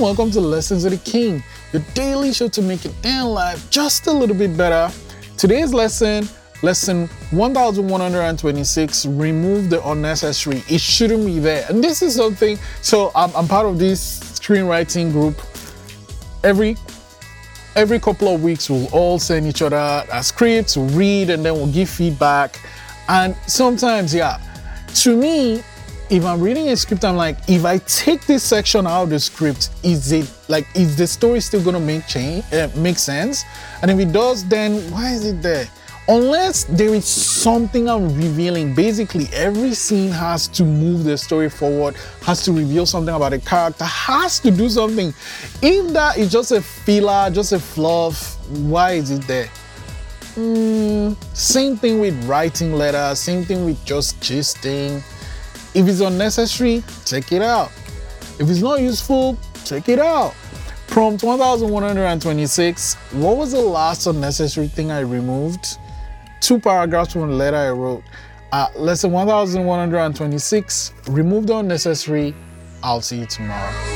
and welcome to Lessons with a King, your daily show to make your damn life just a little bit better. Today's lesson, lesson 1126, remove the unnecessary. It shouldn't be there. And this is something, so I'm, I'm part of this screenwriting group. Every every couple of weeks, we'll all send each other a script, we'll read, and then we'll give feedback. And sometimes, yeah, to me, if I'm reading a script, I'm like, if I take this section out of the script, is it like is the story still gonna make change, uh, make sense? And if it does, then why is it there? Unless there is something I'm revealing, basically every scene has to move the story forward, has to reveal something about a character, has to do something. If that is just a filler, just a fluff, why is it there? Mm, same thing with writing letters, same thing with just gisting if it's unnecessary, take it out. If it's not useful, take it out. Prompt 1126. What was the last unnecessary thing I removed? Two paragraphs from a letter I wrote. Uh, lesson 1126. Remove the unnecessary. I'll see you tomorrow.